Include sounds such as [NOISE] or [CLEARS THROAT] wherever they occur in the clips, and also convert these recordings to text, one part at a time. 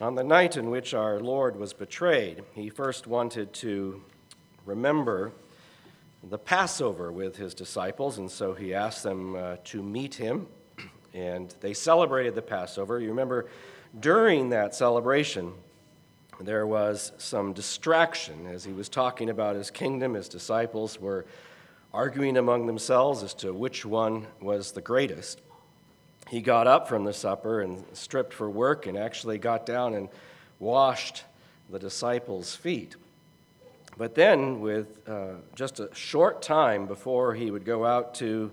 On the night in which our Lord was betrayed, he first wanted to remember the Passover with his disciples, and so he asked them uh, to meet him, and they celebrated the Passover. You remember during that celebration, there was some distraction as he was talking about his kingdom. His disciples were arguing among themselves as to which one was the greatest. He got up from the supper and stripped for work and actually got down and washed the disciples' feet. But then, with uh, just a short time before he would go out to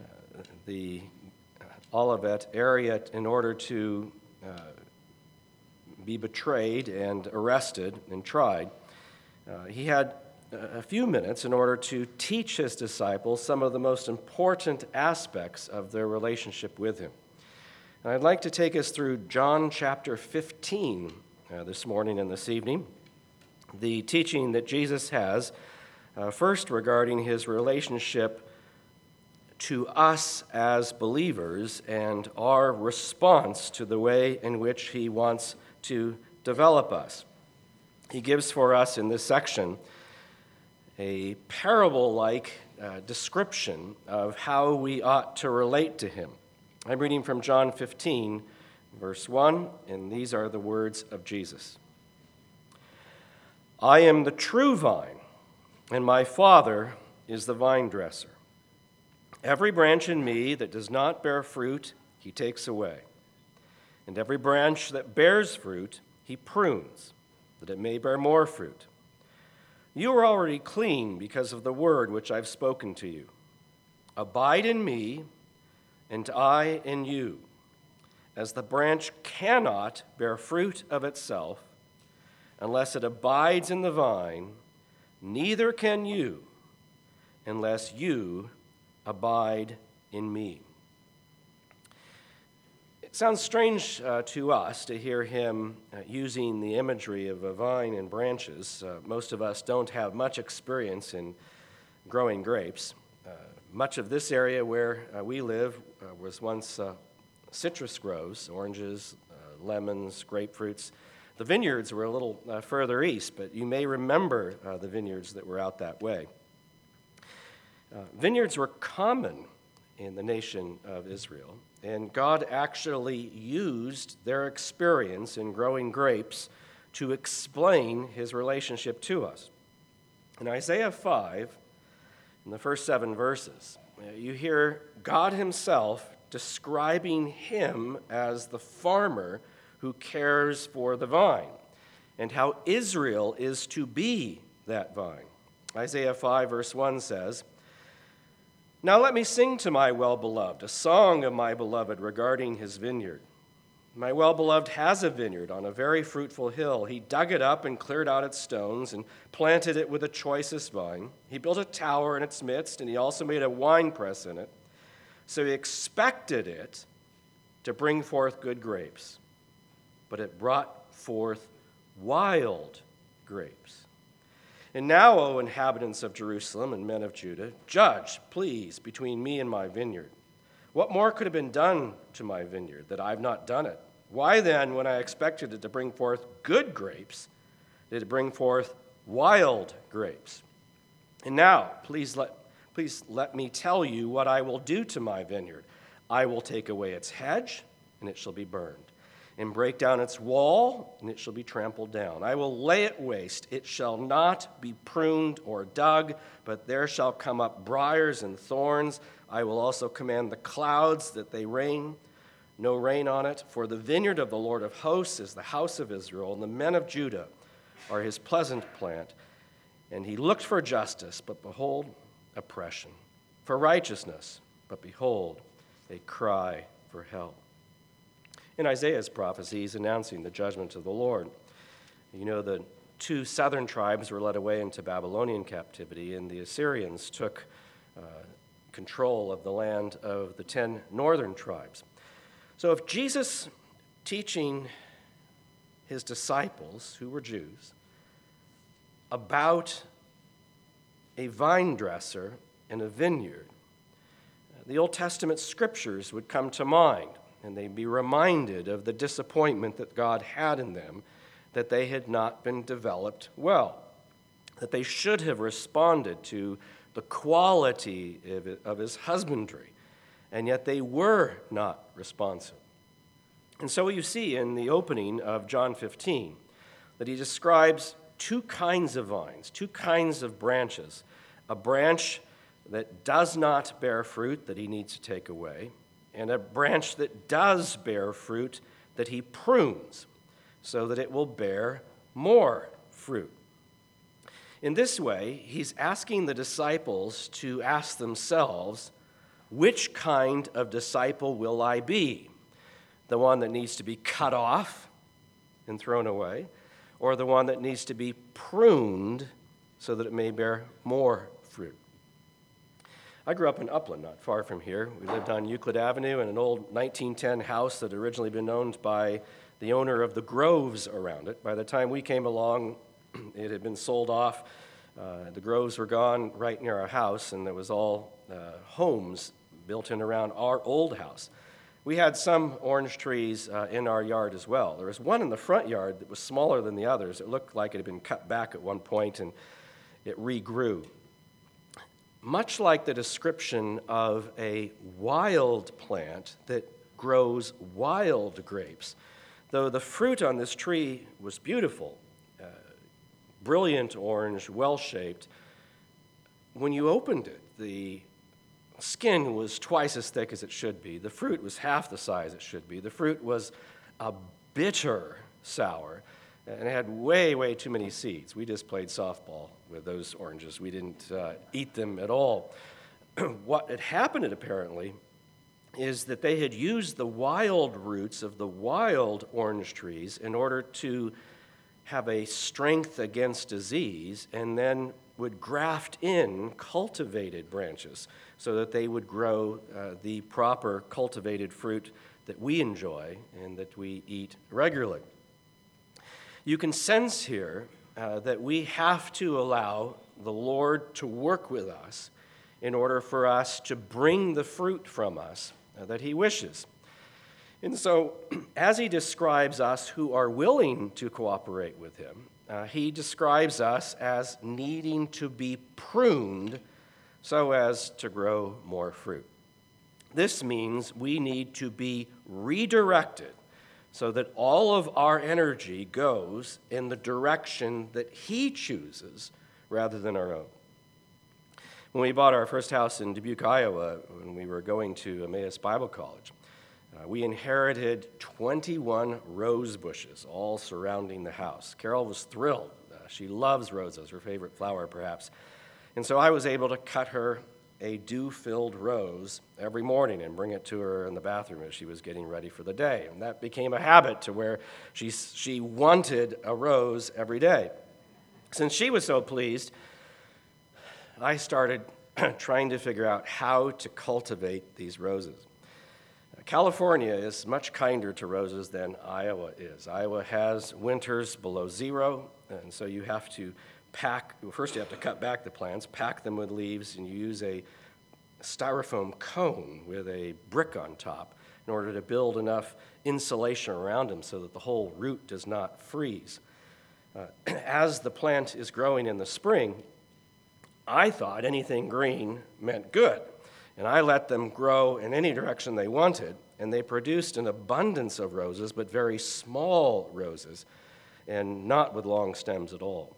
uh, the Olivet area in order to uh, be betrayed and arrested and tried, uh, he had a few minutes in order to teach his disciples some of the most important aspects of their relationship with him. And I'd like to take us through John chapter 15 uh, this morning and this evening. The teaching that Jesus has, uh, first regarding his relationship to us as believers and our response to the way in which he wants to develop us. He gives for us in this section a parable like uh, description of how we ought to relate to him. I'm reading from John 15, verse 1, and these are the words of Jesus I am the true vine, and my Father is the vine dresser. Every branch in me that does not bear fruit, he takes away. And every branch that bears fruit, he prunes, that it may bear more fruit. You are already clean because of the word which I've spoken to you. Abide in me, and I in you. As the branch cannot bear fruit of itself unless it abides in the vine, neither can you unless you abide in me sounds strange uh, to us to hear him uh, using the imagery of a vine and branches. Uh, most of us don't have much experience in growing grapes. Uh, much of this area where uh, we live uh, was once citrus groves, oranges, lemons, grapefruits. The vineyards were a little further east, but you may remember the vineyards that were out that way. vineyards were common in the nation of Israel. And God actually used their experience in growing grapes to explain his relationship to us. In Isaiah 5, in the first seven verses, you hear God himself describing him as the farmer who cares for the vine and how Israel is to be that vine. Isaiah 5, verse 1 says, now let me sing to my well beloved a song of my beloved regarding his vineyard. My well beloved has a vineyard on a very fruitful hill. He dug it up and cleared out its stones and planted it with the choicest vine. He built a tower in its midst, and he also made a winepress in it. So he expected it to bring forth good grapes, but it brought forth wild grapes. And now, O inhabitants of Jerusalem and men of Judah, judge, please, between me and my vineyard. What more could have been done to my vineyard that I've not done it? Why then, when I expected it to bring forth good grapes, did it bring forth wild grapes? And now, please let, please let me tell you what I will do to my vineyard. I will take away its hedge, and it shall be burned and break down its wall, and it shall be trampled down. I will lay it waste. It shall not be pruned or dug, but there shall come up briers and thorns. I will also command the clouds that they rain, no rain on it. For the vineyard of the Lord of hosts is the house of Israel, and the men of Judah are his pleasant plant. And he looked for justice, but behold, oppression, for righteousness, but behold, a cry for help in Isaiah's prophecies announcing the judgment of the Lord. You know, the two southern tribes were led away into Babylonian captivity, and the Assyrians took uh, control of the land of the ten northern tribes. So, if Jesus teaching his disciples, who were Jews, about a vine dresser in a vineyard, the Old Testament scriptures would come to mind and they'd be reminded of the disappointment that God had in them, that they had not been developed well, that they should have responded to the quality of his husbandry, and yet they were not responsive. And so you see in the opening of John 15 that he describes two kinds of vines, two kinds of branches a branch that does not bear fruit that he needs to take away, and a branch that does bear fruit that he prunes so that it will bear more fruit. In this way, he's asking the disciples to ask themselves, which kind of disciple will I be? The one that needs to be cut off and thrown away, or the one that needs to be pruned so that it may bear more? I grew up in Upland, not far from here. We lived on Euclid Avenue in an old 1910 house that had originally been owned by the owner of the groves around it. By the time we came along, [CLEARS THROAT] it had been sold off. Uh, the groves were gone right near our house, and there was all uh, homes built in around our old house. We had some orange trees uh, in our yard as well. There was one in the front yard that was smaller than the others. It looked like it had been cut back at one point and it regrew much like the description of a wild plant that grows wild grapes. Though the fruit on this tree was beautiful, uh, brilliant orange, well shaped, when you opened it, the skin was twice as thick as it should be. The fruit was half the size it should be. The fruit was a bitter sour and had way, way too many seeds. We just played softball with those oranges. We didn't uh, eat them at all. [CLEARS THROAT] what had happened, apparently, is that they had used the wild roots of the wild orange trees in order to have a strength against disease and then would graft in cultivated branches so that they would grow uh, the proper cultivated fruit that we enjoy and that we eat regularly. You can sense here uh, that we have to allow the Lord to work with us in order for us to bring the fruit from us uh, that He wishes. And so, [CLEARS THROAT] as He describes us who are willing to cooperate with Him, uh, He describes us as needing to be pruned so as to grow more fruit. This means we need to be redirected so that all of our energy goes in the direction that He chooses rather than our own. When we bought our first house in Dubuque, Iowa, when we were going to Emmaus Bible College, uh, we inherited 21 rose bushes all surrounding the house. Carol was thrilled. Uh, she loves roses, her favorite flower, perhaps. And so I was able to cut her a dew filled rose every morning and bring it to her in the bathroom as she was getting ready for the day. And that became a habit to where she, she wanted a rose every day. Since she was so pleased, I started [CLEARS THROAT] trying to figure out how to cultivate these roses. California is much kinder to roses than Iowa is. Iowa has winters below zero, and so you have to pack, well, first you have to cut back the plants, pack them with leaves, and you use a styrofoam cone with a brick on top in order to build enough insulation around them so that the whole root does not freeze. Uh, [CLEARS THROAT] as the plant is growing in the spring, I thought anything green meant good. And I let them grow in any direction they wanted, and they produced an abundance of roses, but very small roses, and not with long stems at all.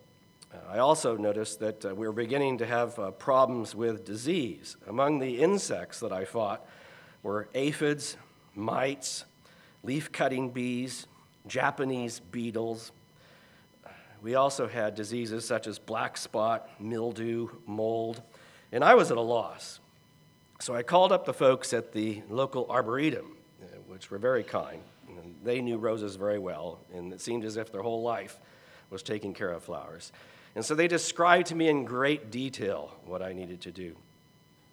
Uh, I also noticed that uh, we were beginning to have uh, problems with disease. Among the insects that I fought were aphids, mites, leaf cutting bees, Japanese beetles. We also had diseases such as black spot, mildew, mold, and I was at a loss. So I called up the folks at the local arboretum, uh, which were very kind. They knew roses very well, and it seemed as if their whole life was taking care of flowers. And so they described to me in great detail what I needed to do.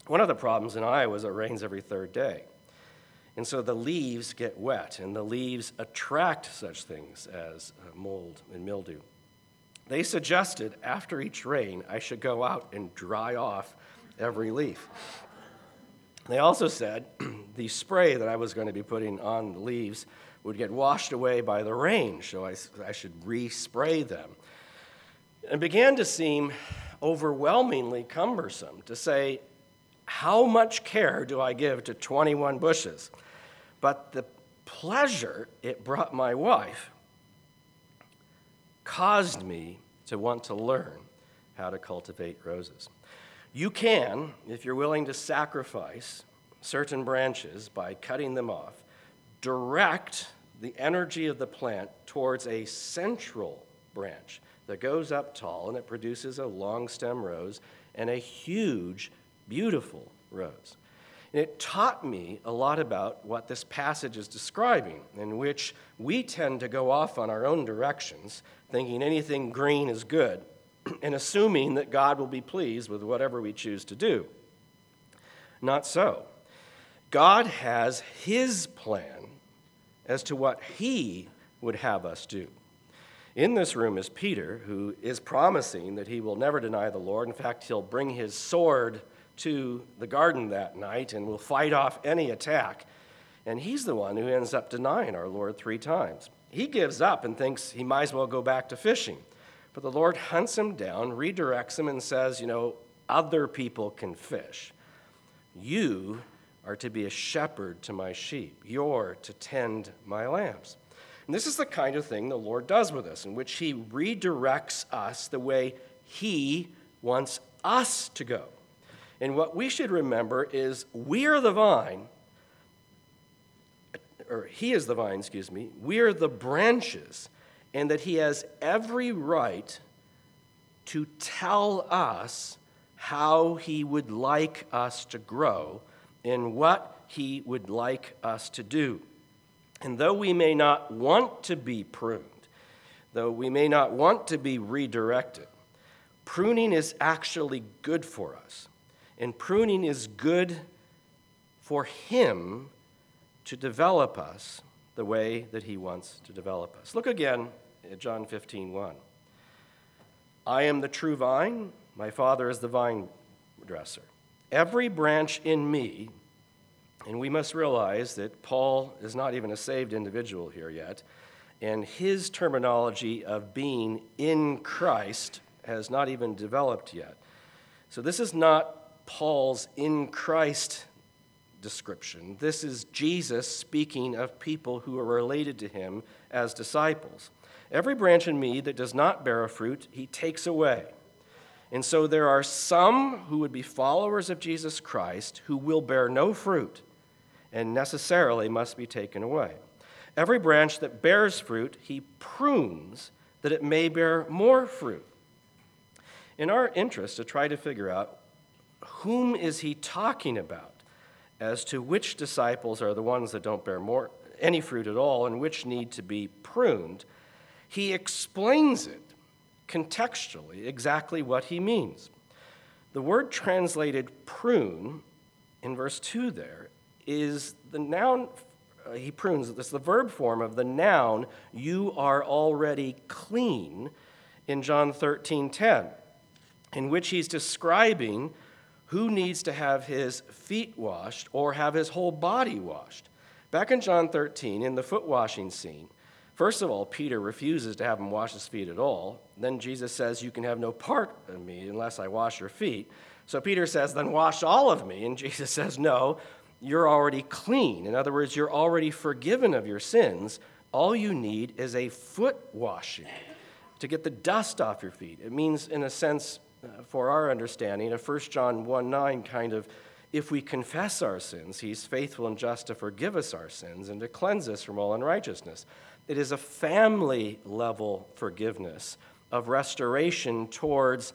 One of the problems in Iowa is it rains every third day. And so the leaves get wet, and the leaves attract such things as uh, mold and mildew. They suggested after each rain, I should go out and dry off every leaf. They also said [CLEARS THROAT] the spray that I was going to be putting on the leaves would get washed away by the rain, so I, I should respray them. It began to seem overwhelmingly cumbersome to say, How much care do I give to 21 bushes? But the pleasure it brought my wife caused me to want to learn how to cultivate roses. You can, if you're willing to sacrifice certain branches by cutting them off, direct the energy of the plant towards a central branch that goes up tall and it produces a long stem rose and a huge, beautiful rose. And it taught me a lot about what this passage is describing, in which we tend to go off on our own directions, thinking anything green is good, [CLEARS THROAT] and assuming that God will be pleased with whatever we choose to do. Not so. God has His plan as to what He would have us do. In this room is Peter, who is promising that he will never deny the Lord. In fact, he'll bring his sword to the garden that night and will fight off any attack. And he's the one who ends up denying our Lord three times. He gives up and thinks he might as well go back to fishing. But the Lord hunts him down, redirects him, and says, You know, other people can fish. You are to be a shepherd to my sheep. You're to tend my lambs. And this is the kind of thing the Lord does with us, in which He redirects us the way He wants us to go. And what we should remember is we are the vine, or he is the vine, excuse me, we are the branches, and that he has every right to tell us how he would like us to grow and what he would like us to do. And though we may not want to be pruned, though we may not want to be redirected, pruning is actually good for us. And pruning is good for Him to develop us the way that He wants to develop us. Look again at John 15 1. I am the true vine, my Father is the vine dresser. Every branch in me, and we must realize that Paul is not even a saved individual here yet, and his terminology of being in Christ has not even developed yet. So this is not Paul's in Christ description. This is Jesus speaking of people who are related to him as disciples. Every branch in me that does not bear a fruit, he takes away. And so there are some who would be followers of Jesus Christ who will bear no fruit and necessarily must be taken away. Every branch that bears fruit, he prunes that it may bear more fruit. In our interest to try to figure out whom is he talking about as to which disciples are the ones that don't bear more, any fruit at all and which need to be pruned, he explains it contextually exactly what he means. The word translated prune in verse 2 there is the noun, uh, he prunes, it's the verb form of the noun, you are already clean, in John 13 10, in which he's describing who needs to have his feet washed or have his whole body washed? Back in John 13, in the foot washing scene, first of all, Peter refuses to have him wash his feet at all. Then Jesus says, You can have no part of me unless I wash your feet. So Peter says, Then wash all of me. And Jesus says, No, you're already clean. In other words, you're already forgiven of your sins. All you need is a foot washing to get the dust off your feet. It means, in a sense, uh, for our understanding of 1 John 1 9, kind of, if we confess our sins, he's faithful and just to forgive us our sins and to cleanse us from all unrighteousness. It is a family level forgiveness of restoration towards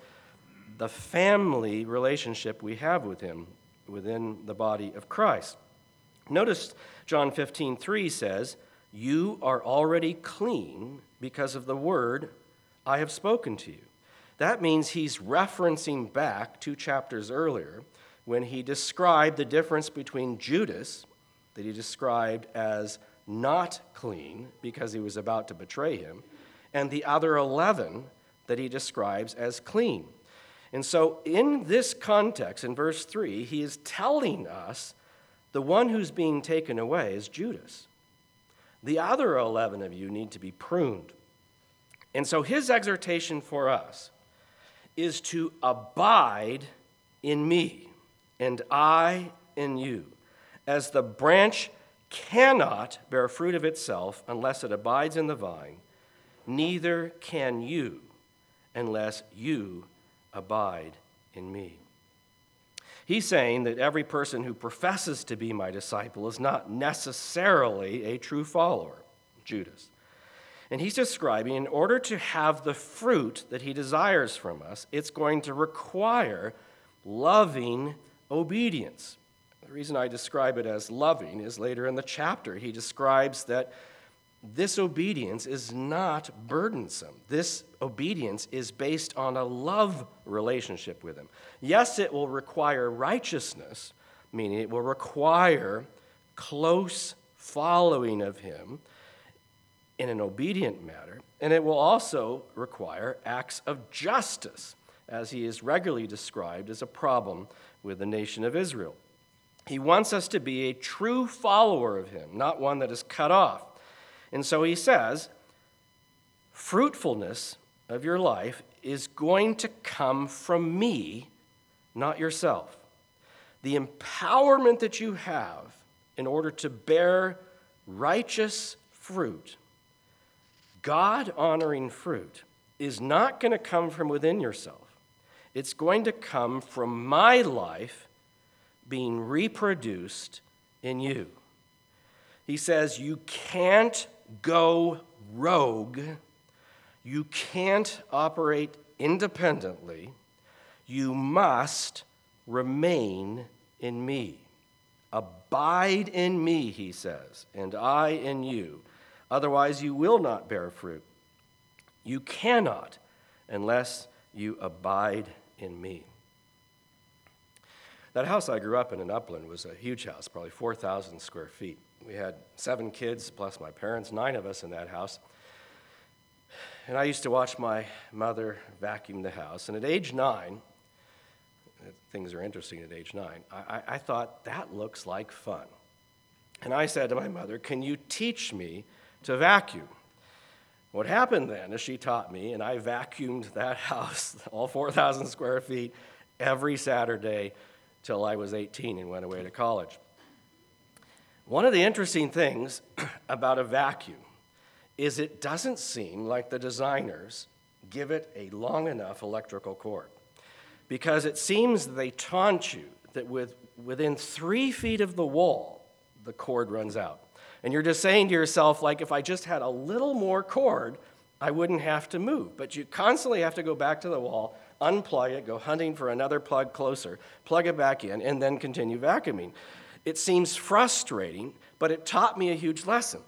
the family relationship we have with him within the body of Christ. Notice John 15, 3 says, You are already clean because of the word I have spoken to you. That means he's referencing back two chapters earlier when he described the difference between Judas, that he described as not clean because he was about to betray him, and the other 11 that he describes as clean. And so, in this context, in verse 3, he is telling us The one who's being taken away is Judas. The other 11 of you need to be pruned. And so his exhortation for us is to abide in me and I in you, as the branch cannot bear fruit of itself unless it abides in the vine, neither can you unless you abide in me. He's saying that every person who professes to be my disciple is not necessarily a true follower, Judas. And he's describing in order to have the fruit that he desires from us, it's going to require loving obedience. The reason I describe it as loving is later in the chapter, he describes that this obedience is not burdensome. This obedience is based on a love relationship with Him. Yes, it will require righteousness, meaning it will require close following of Him in an obedient manner, and it will also require acts of justice, as He is regularly described as a problem with the nation of Israel. He wants us to be a true follower of Him, not one that is cut off. And so he says, fruitfulness of your life is going to come from me, not yourself. The empowerment that you have in order to bear righteous fruit, God honoring fruit, is not going to come from within yourself. It's going to come from my life being reproduced in you. He says, You can't go rogue. You can't operate independently. You must remain in me. Abide in me, he says, and I in you. Otherwise, you will not bear fruit. You cannot unless you abide in me. That house I grew up in in Upland was a huge house, probably 4,000 square feet. We had seven kids plus my parents, nine of us in that house. And I used to watch my mother vacuum the house. And at age nine, things are interesting at age nine, I, I thought, that looks like fun. And I said to my mother, Can you teach me to vacuum? What happened then is she taught me, and I vacuumed that [LAUGHS] house, all 4,000 square feet, every Saturday till I was 18 and went away to college. One of the interesting things [CLEARS THROAT] about a vacuum is it doesn't seem like the designers give it a long enough electrical cord because it seems they taunt you that with, within three feet of the wall, the cord runs out. And you're just saying to yourself, like, if I just had a little more cord, I wouldn't have to move. But you constantly have to go back to the wall, unplug it, go hunting for another plug closer, plug it back in, and then continue vacuuming. It seems frustrating, but it taught me a huge lesson.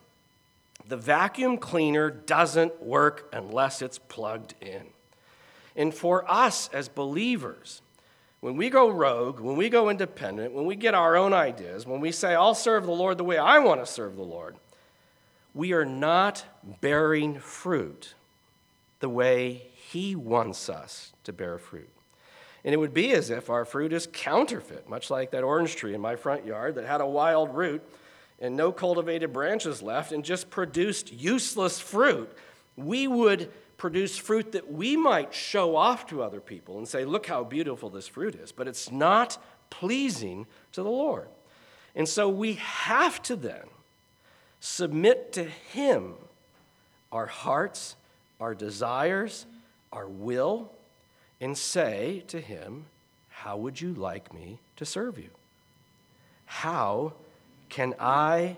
The vacuum cleaner doesn't work unless it's plugged in. And for us as believers, when we go rogue, when we go independent, when we get our own ideas, when we say, I'll serve the Lord the way I want to serve the Lord, we are not bearing fruit the way He wants us to bear fruit. And it would be as if our fruit is counterfeit, much like that orange tree in my front yard that had a wild root and no cultivated branches left and just produced useless fruit. We would produce fruit that we might show off to other people and say, Look how beautiful this fruit is. But it's not pleasing to the Lord. And so we have to then submit to Him our hearts, our desires, our will and say to him, How would you like me to serve you? How can I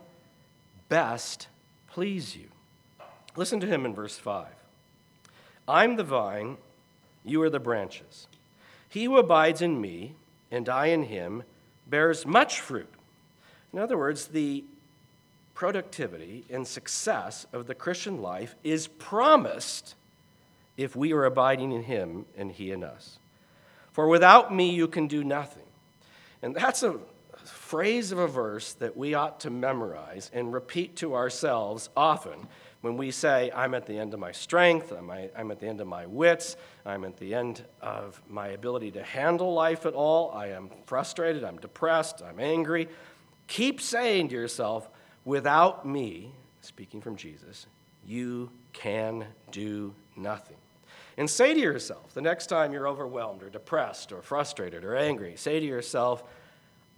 best please you? Listen to him in verse 5. I'm the vine, you are the branches. He who abides in me, and I in him, bears much fruit. In other words, the productivity and success of the Christian life is promised if we are abiding in him and he in us. For without me you can do nothing. And that's a phrase of a verse that we ought to memorize and repeat to ourselves often when we say, I'm at the end of my strength, I'm, at the end of my wits, I'm at the end of my ability to handle life at all, I am frustrated, I'm depressed, I'm angry. Keep saying to yourself, without me, speaking from Jesus, you can do nothing. And say to yourself, the next time you're overwhelmed or depressed or frustrated or angry, say to yourself,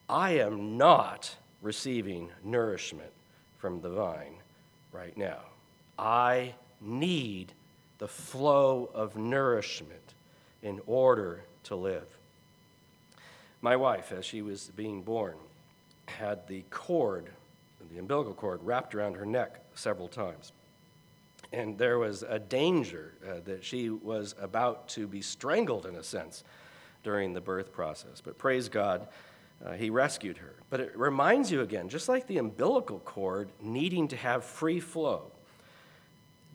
I am not receiving nourishment from the vine right now. I need the flow of nourishment in order to live. My wife, as she was being born, had the cord, the umbilical cord, wrapped around her neck several times. And there was a danger uh, that she was about to be strangled, in a sense, during the birth process. But praise God, uh, he rescued her. But it reminds you again, just like the umbilical cord needing to have free flow,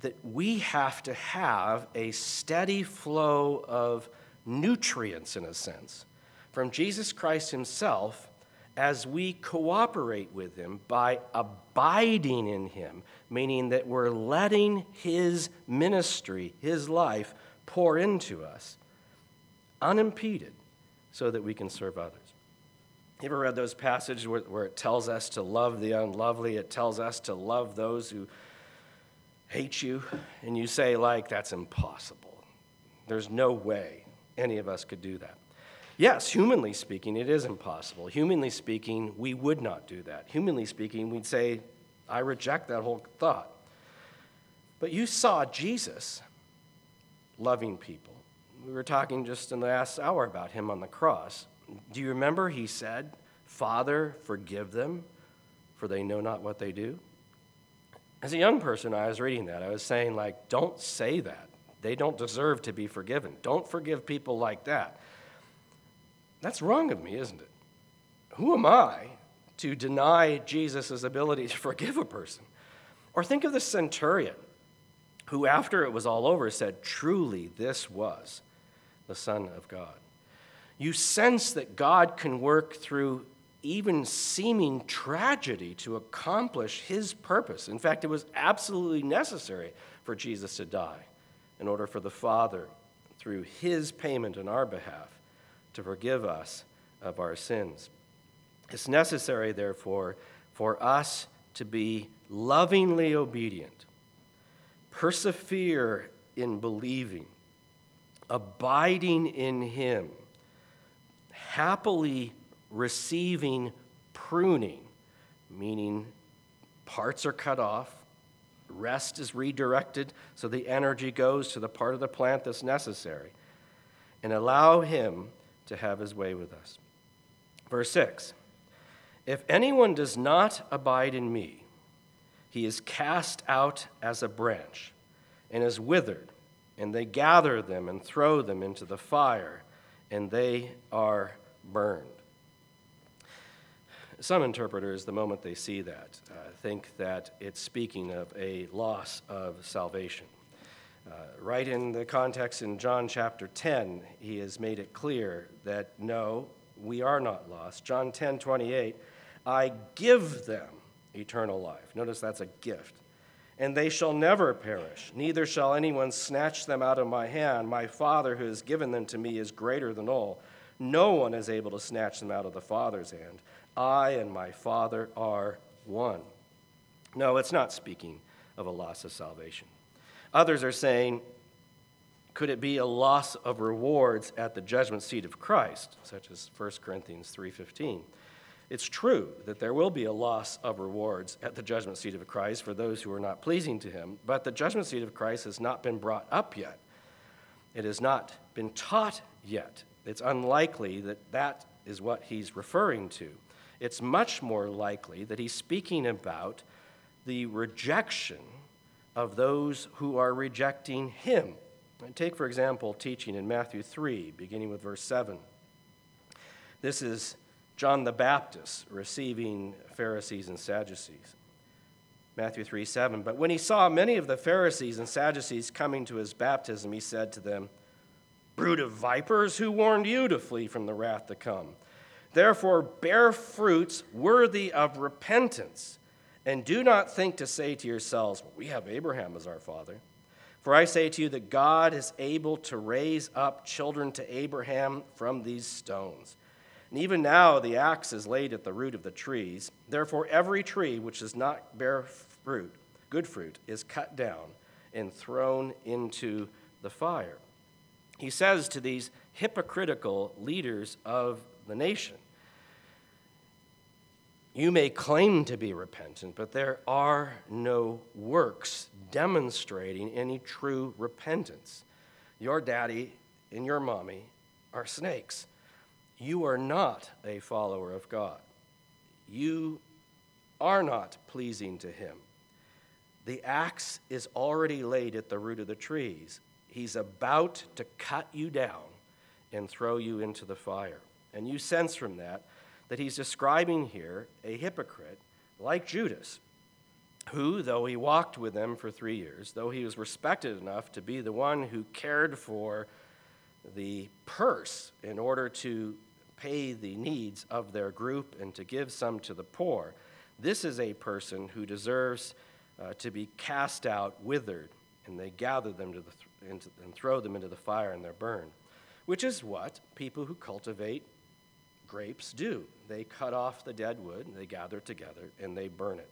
that we have to have a steady flow of nutrients, in a sense, from Jesus Christ himself as we cooperate with him by abiding in him, meaning that we're letting his ministry, his life, pour into us unimpeded so that we can serve others. You ever read those passages where, where, it tells us to love the unlovely? It tells us to love those who hate you, and you say, like, that's impossible. There's no way any of us could do that. Yes, humanly speaking, it is impossible. Humanly speaking, we would not do that. Humanly speaking, we'd say, I reject that whole thought. But you saw Jesus loving people. We were talking just in the last hour about him on the cross. Do you remember he said, Father, forgive them, for they know not what they do? As a young person, I was reading that. I was saying, like, don't say that. They don't deserve to be forgiven. Don't forgive people like that. That's wrong of me, isn't it? Who am I to deny Jesus' ability to forgive a person? Or think of the centurion who, after it was all over, said, Truly, this was the Son of God. You sense that God can work through even seeming tragedy to accomplish his purpose. In fact, it was absolutely necessary for Jesus to die in order for the Father, through his payment on our behalf, to forgive us of our sins. It's necessary, therefore, for us to be lovingly obedient, persevere in believing, abiding in Him, happily receiving pruning, meaning parts are cut off, rest is redirected so the energy goes to the part of the plant that's necessary, and allow Him to have his way with us. Verse 6 If anyone does not abide in me, he is cast out as a branch and is withered, and they gather them and throw them into the fire, and they are burned. Some interpreters, the moment they see that, uh, think that it's speaking of a loss of salvation. Uh, right in the context in John chapter 10, he has made it clear that no, we are not lost. John 10 28, I give them eternal life. Notice that's a gift. And they shall never perish, neither shall anyone snatch them out of my hand. My Father who has given them to me is greater than all. No one is able to snatch them out of the Father's hand. I and my Father are one. No, it's not speaking of a loss of salvation. Others are saying, could it be a loss of rewards at the judgment seat of Christ, such as 1 Corinthians 3:15? It's true that there will be a loss of rewards at the judgment seat of Christ for those who are not pleasing to him, but the judgment seat of Christ has not been brought up yet. It has not been taught yet. It's unlikely that that is what he's referring to. It's much more likely that he's speaking about the rejection of those who are rejecting him. And take, for example, teaching in Matthew 3, beginning with verse 7. This is John the Baptist receiving Pharisees and Sadducees. Matthew 3 7. But when he saw many of the Pharisees and Sadducees coming to his baptism, he said to them, Brood of vipers, who warned you to flee from the wrath to come? Therefore, bear fruits worthy of repentance. And do not think to say to yourselves, We have Abraham as our father. For I say to you that God is able to raise up children to Abraham from these stones. And even now the axe is laid at the root of the trees. Therefore, every tree which does not bear fruit, good fruit, is cut down and thrown into the fire. He says to these hypocritical leaders of the nation, You may claim to be repentant, but there are no works demonstrating any true repentance. Your daddy and your mommy are snakes. You are not a follower of God. You are not pleasing to Him. The axe is already laid at the root of the trees. He's about to cut you down and throw you into the fire. And you sense from that that he's describing here a hypocrite like Judas, who, though he walked with them for three years, though he was respected enough to be the one who cared for the purse in order to pay the needs of their group and to give some to the poor. This is a person who deserves uh, to be cast out, withered, and they gather them to the th- and throw them into the fire and they're burned, which is what people who cultivate grapes do. They cut off the dead wood, they gather it together, and they burn it.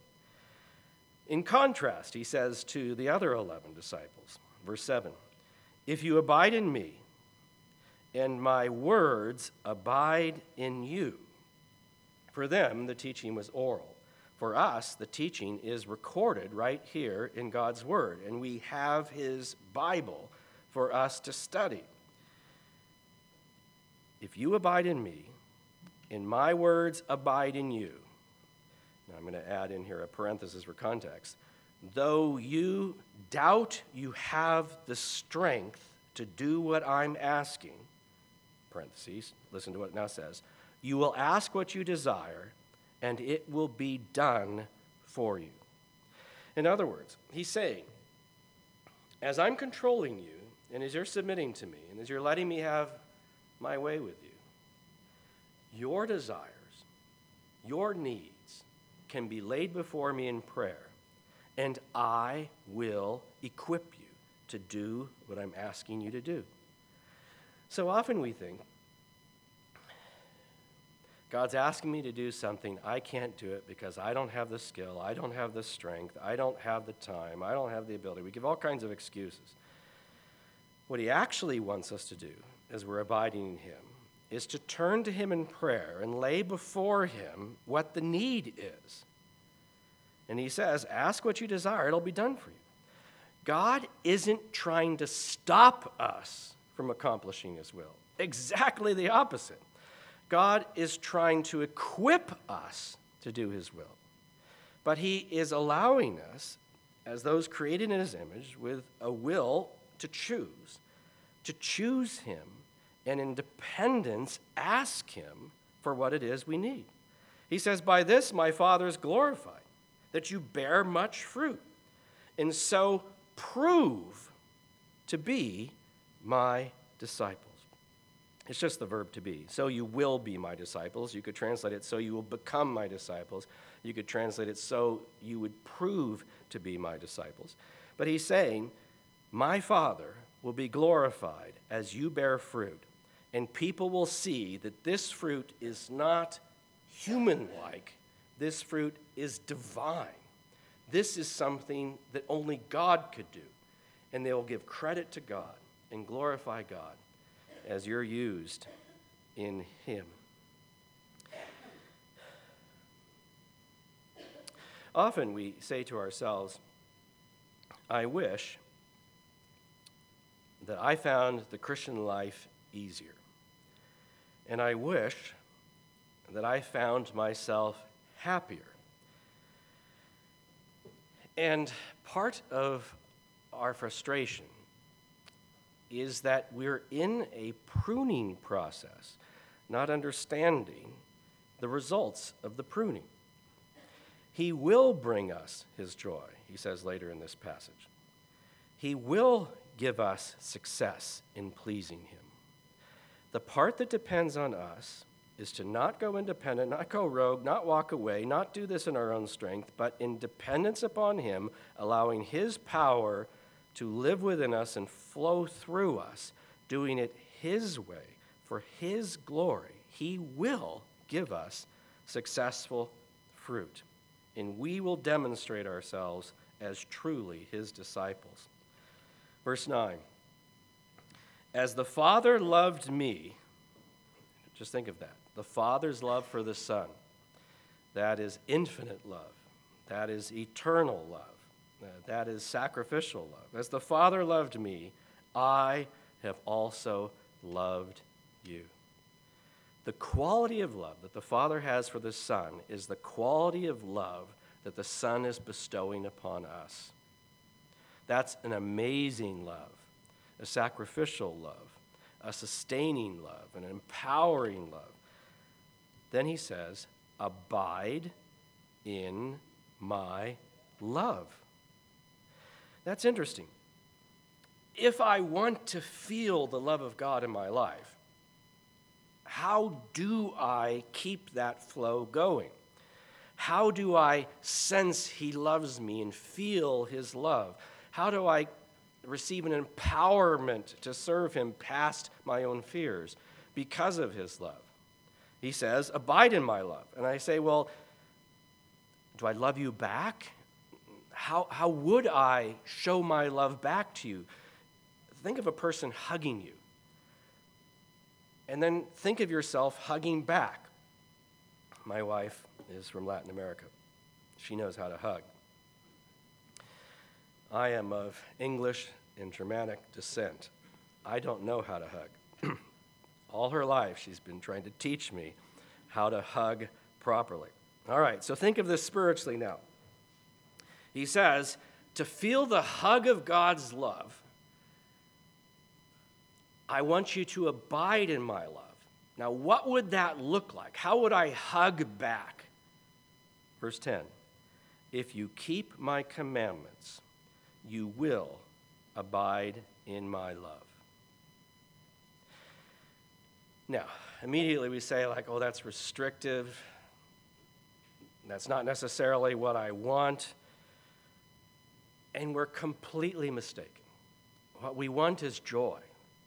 In contrast, he says to the other 11 disciples, verse 7 If you abide in me, and my words abide in you. For them, the teaching was oral. For us, the teaching is recorded right here in God's Word, and we have His Bible for us to study. If you abide in me, and my words abide in you, now I'm going to add in here a parenthesis for context. Though you doubt you have the strength to do what I'm asking, parentheses, listen to what it now says. You will ask what you desire, and it will be done for you. In other words, he's saying, as I'm controlling you, and as you're submitting to me, and as you're letting me have my way with you, your desires, your needs can be laid before me in prayer, and I will equip you to do what I'm asking you to do. So often we think, God's asking me to do something, I can't do it because I don't have the skill, I don't have the strength, I don't have the time, I don't have the ability. We give all kinds of excuses. What He actually wants us to do as we're abiding in Him is to turn to Him in prayer and lay before Him what the need is. And He says, Ask what you desire, it'll be done for you. God isn't trying to stop us from accomplishing His will. Exactly the opposite. God is trying to equip us to do His will. But He is allowing us, as those created in His image, with a will to choose, to choose Him and in dependence ask Him for what it is we need. He says, By this my Father is glorified, that you bear much fruit, and so prove to be my disciples. It's just the verb to be. So you will be my disciples. You could translate it, so you will become my disciples. You could translate it, so you would prove to be my disciples. But he's saying, My Father will be glorified as you bear fruit, and people will see that this fruit is not human like, this fruit is divine. This is something that only God could do. And they will give credit to God and glorify God as you're used in Him. Often we say to ourselves, I wish that I found the Christian life easier. And I wish that I found myself happier. And part of our frustration is that we're in a pruning process, not understanding the results of the pruning. He will bring us his joy, he says later in this passage. He will give us success in pleasing him. The part that depends on us is to not go independent, not go rogue, not walk away, not do this in our own strength, but in dependence upon him, allowing his power to live within us and flow through us, doing it His way for His glory. He will give us successful fruit, and we will demonstrate ourselves as truly His disciples. Verse 9 As the Father loved me, just think of that. The Father's love for the Son. That is infinite love. That is eternal love. That is sacrificial love. As the Father loved me, I have also loved you. The quality of love that the Father has for the Son is the quality of love that the Son is bestowing upon us. That's an amazing love, a sacrificial love, a sustaining love, an empowering love. Then he says, Abide in my love. That's interesting. If I want to feel the love of God in my life, how do I keep that flow going? How do I sense He loves me and feel His love? How do I receive an empowerment to serve Him past my own fears because of His love? He says, Abide in my love. And I say, Well, do I love you back? How, how would I show my love back to you? Think of a person hugging you. And then think of yourself hugging back. My wife is from Latin America. She knows how to hug. I am of English and Germanic descent. I don't know how to hug. [CLEARS THROAT] All her life, she's been trying to teach me how to hug properly. All right, so think of this spiritually now. He says, to feel the hug of God's love, I want you to abide in my love. Now, what would that look like? How would I hug back? Verse 10 If you keep my commandments, you will abide in my love. Now, immediately we say, like, oh, that's restrictive. That's not necessarily what I want. And we're completely mistaken. What we want is joy.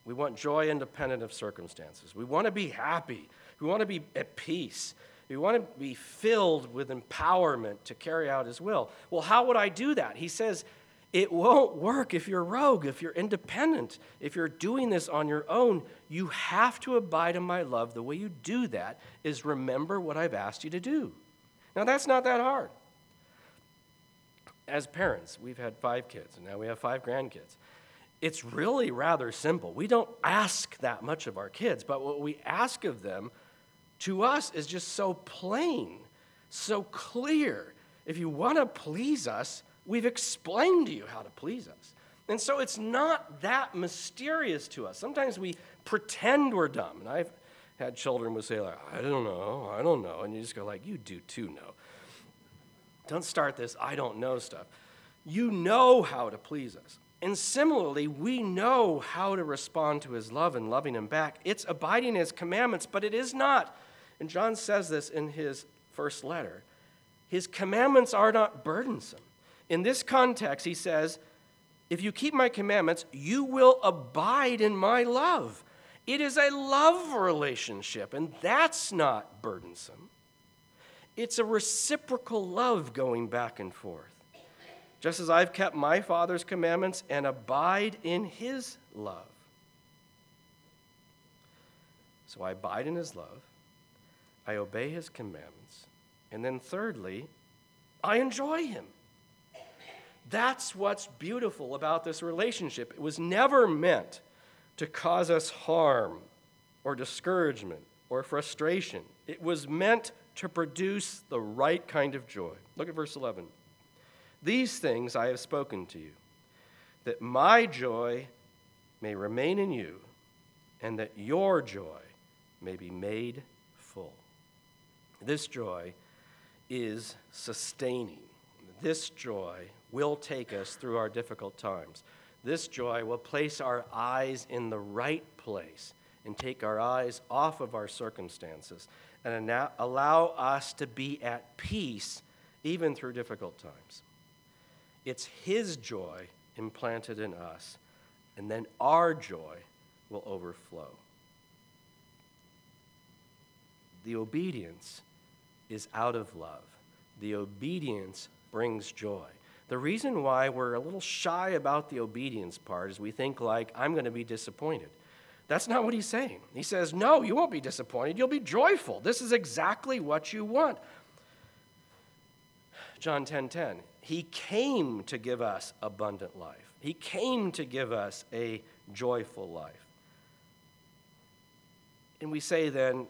We want joy independent of circumstances. We want to be happy. We want to be at peace. We want to be filled with empowerment to carry out His will. Well, how would I do that? He says, it won't work if you're rogue, if you're independent, if you're doing this on your own. You have to abide in my love. The way you do that is remember what I've asked you to do. Now, that's not that hard. As parents, we've had five kids, and now we have five grandkids it's really rather simple. We don't ask that much of our kids, but what we ask of them to us is just so plain, so clear. If you want to please us, we've explained to you how to please us. And so it's not that mysterious to us. Sometimes we pretend we're dumb. And I've had children who say, like, I don't know, I don't know. And you just go like, you do too know. Don't start this I don't know stuff. You know how to please us. And similarly, we know how to respond to his love and loving him back. It's abiding his commandments, but it is not. And John says this in his first letter. His commandments are not burdensome. In this context, he says, If you keep my commandments, you will abide in my love. It is a love relationship, and that's not burdensome. It's a reciprocal love going back and forth just as I've kept my Father's commandments and abide in his love. So I abide in his love, I obey his commandments, and then thirdly, I enjoy him. That's what's beautiful about this relationship. It was never meant to cause us harm or discouragement or frustration. It was meant to produce the right kind of joy. Look at verse 11. These things I have spoken to you, that my joy may remain in you, and that your joy may be made full. This joy is sustaining. This joy will take us through our difficult times. This joy will place our eyes in the right place and take our eyes off of our circumstances and allow us to be at peace even through difficult times. It's His joy implanted in us, and then our joy will overflow. the obedience is out of love. The obedience brings joy. The reason why we're a little shy about the obedience part is we think like I'm going to be disappointed. That's not what he's saying. He says, "No, you won't be disappointed. You'll be joyful. This is exactly what you want." John 10:10. 10, 10, he came to give us abundant life. He came to give us a joyful life. And we say then,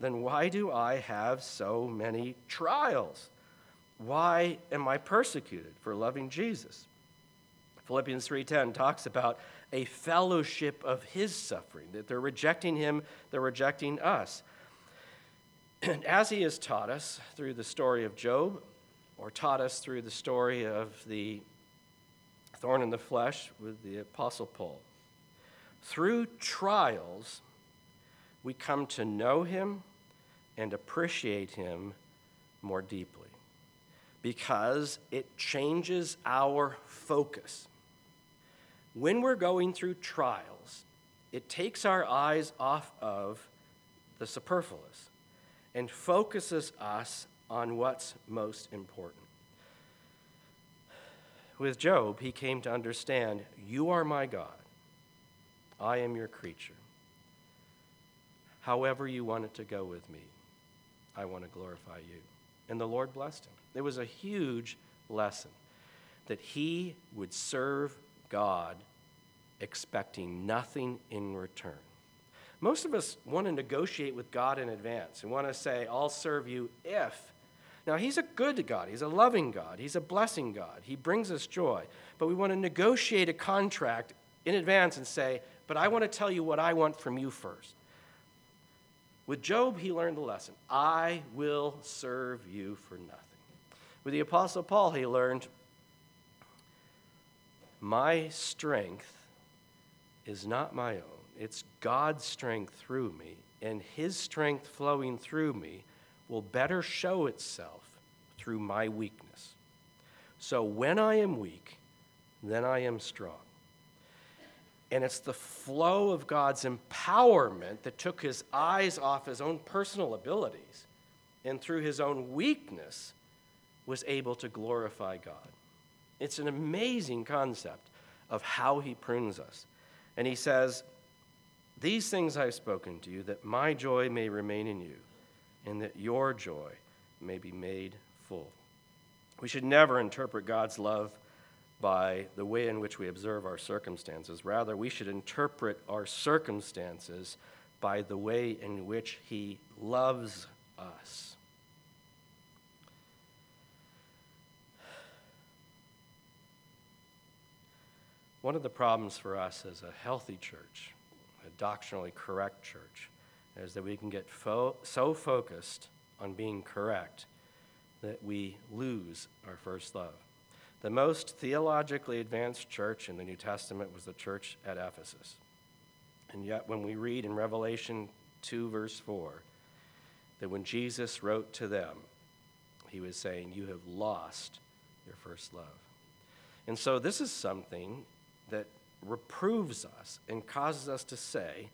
then why do I have so many trials? Why am I persecuted for loving Jesus? Philippians 3:10 talks about a fellowship of his suffering, that they're rejecting him, they're rejecting us. And as he has taught us through the story of Job, or taught us through the story of the thorn in the flesh with the Apostle Paul, through trials, we come to know him and appreciate him more deeply because it changes our focus. When we're going through trials, it takes our eyes off of the superfluous and focuses us on what's most important. With Job, he came to understand You are my God, I am your creature. However, you want it to go with me, I want to glorify you. And the Lord blessed him. It was a huge lesson that he would serve God expecting nothing in return. Most of us want to negotiate with God in advance and want to say, I'll serve you if. Now, He's a good God. He's a loving God. He's a blessing God. He brings us joy. But we want to negotiate a contract in advance and say, But I want to tell you what I want from you first. With Job, he learned the lesson I will serve you for nothing. With the Apostle Paul, he learned my strength is not my own, it's God's strength through me, and his strength flowing through me will better show itself through my weakness. So when I am weak, then I am strong. And it's the flow of God's empowerment that took his eyes off his own personal abilities and through his own weakness was able to glorify God. It's an amazing concept of how he prunes us. And he says, These things I've spoken to you, that my joy may remain in you, and that your joy may be made full. We should never interpret God's love by the way in which we observe our circumstances. Rather, we should interpret our circumstances by the way in which He loves us. One of the problems for us as a healthy church, a doctrinally correct church, is that we can get fo- so focused on being correct that we lose our first love. The most theologically advanced church in the New Testament was the church at Ephesus. And yet, when we read in Revelation 2, verse 4, that when Jesus wrote to them, he was saying, You have lost your first love. And so, this is something that reproves us and causes us to say,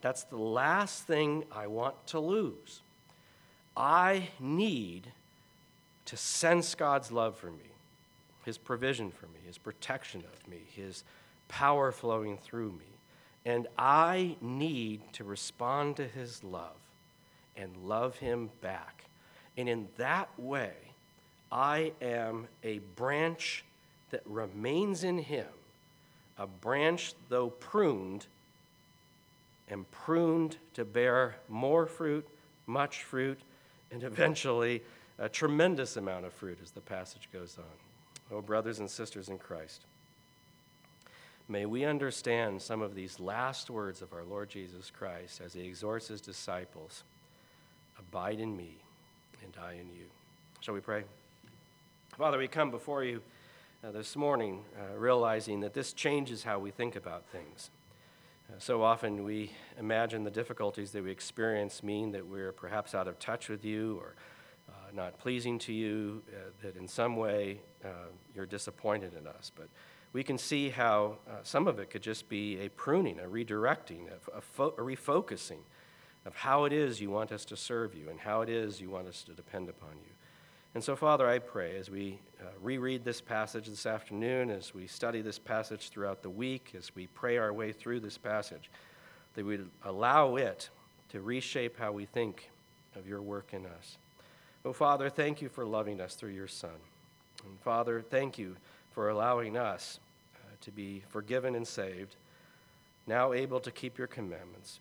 That's the last thing I want to lose. I need to sense God's love for me, His provision for me, His protection of me, His power flowing through me. And I need to respond to His love and love Him back. And in that way, I am a branch that remains in Him, a branch, though pruned, and pruned to bear more fruit, much fruit, and [LAUGHS] eventually a tremendous amount of fruit as the passage goes on. Oh, brothers and sisters in Christ, may we understand some of these last words of our Lord Jesus Christ as he exhorts his disciples Abide in me, and I in you. Shall we pray? Father, we come before you uh, this morning uh, realizing that this changes how we think about things. Uh, so often we imagine the difficulties that we experience mean that we're perhaps out of touch with you or uh, not pleasing to you, uh, that in some way you're disappointed in us. But we can see how some of it could just be a pruning, a redirecting, a, a, fo- a refocusing of how it is you want us to serve you and how it is you want us to depend upon you. And so, Father, I pray as we uh, reread this passage this afternoon, as we study this passage throughout the week, as we pray our way through this passage, that we allow it to reshape how we think of your work in us. Oh, Father, thank you for loving us through your Son. And Father, thank you for allowing us uh, to be forgiven and saved, now able to keep your commandments.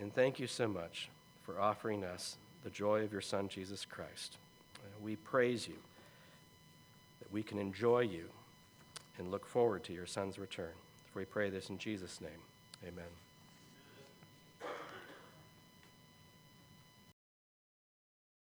And thank you so much for offering us the joy of your Son, Jesus Christ. We praise you that we can enjoy you and look forward to your Son's return. We pray this in Jesus' name. Amen.